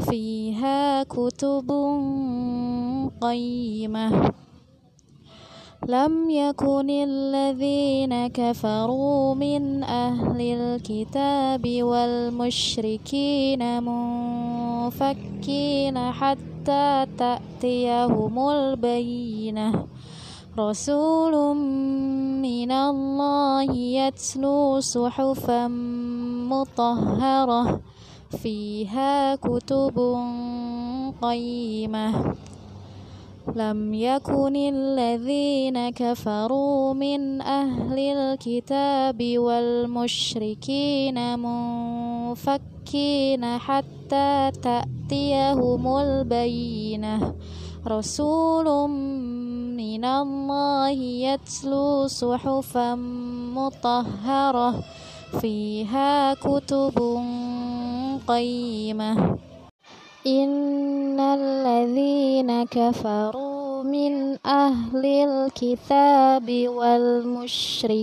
فيها كتب قيمة. لم يكن الذين كفروا من أهل الكتاب والمشركين منفكين حتى تأتيهم البينة. رسول من الله يتلو صحفا مطهرة. فيها كتب قيمة. لم يكن الذين كفروا من أهل الكتاب والمشركين منفكين حتى تأتيهم البينة. رسول من الله يتلو صحفا مطهرة. فيها كتب قيمة إن الذين كفروا من أهل الكتاب والمشركين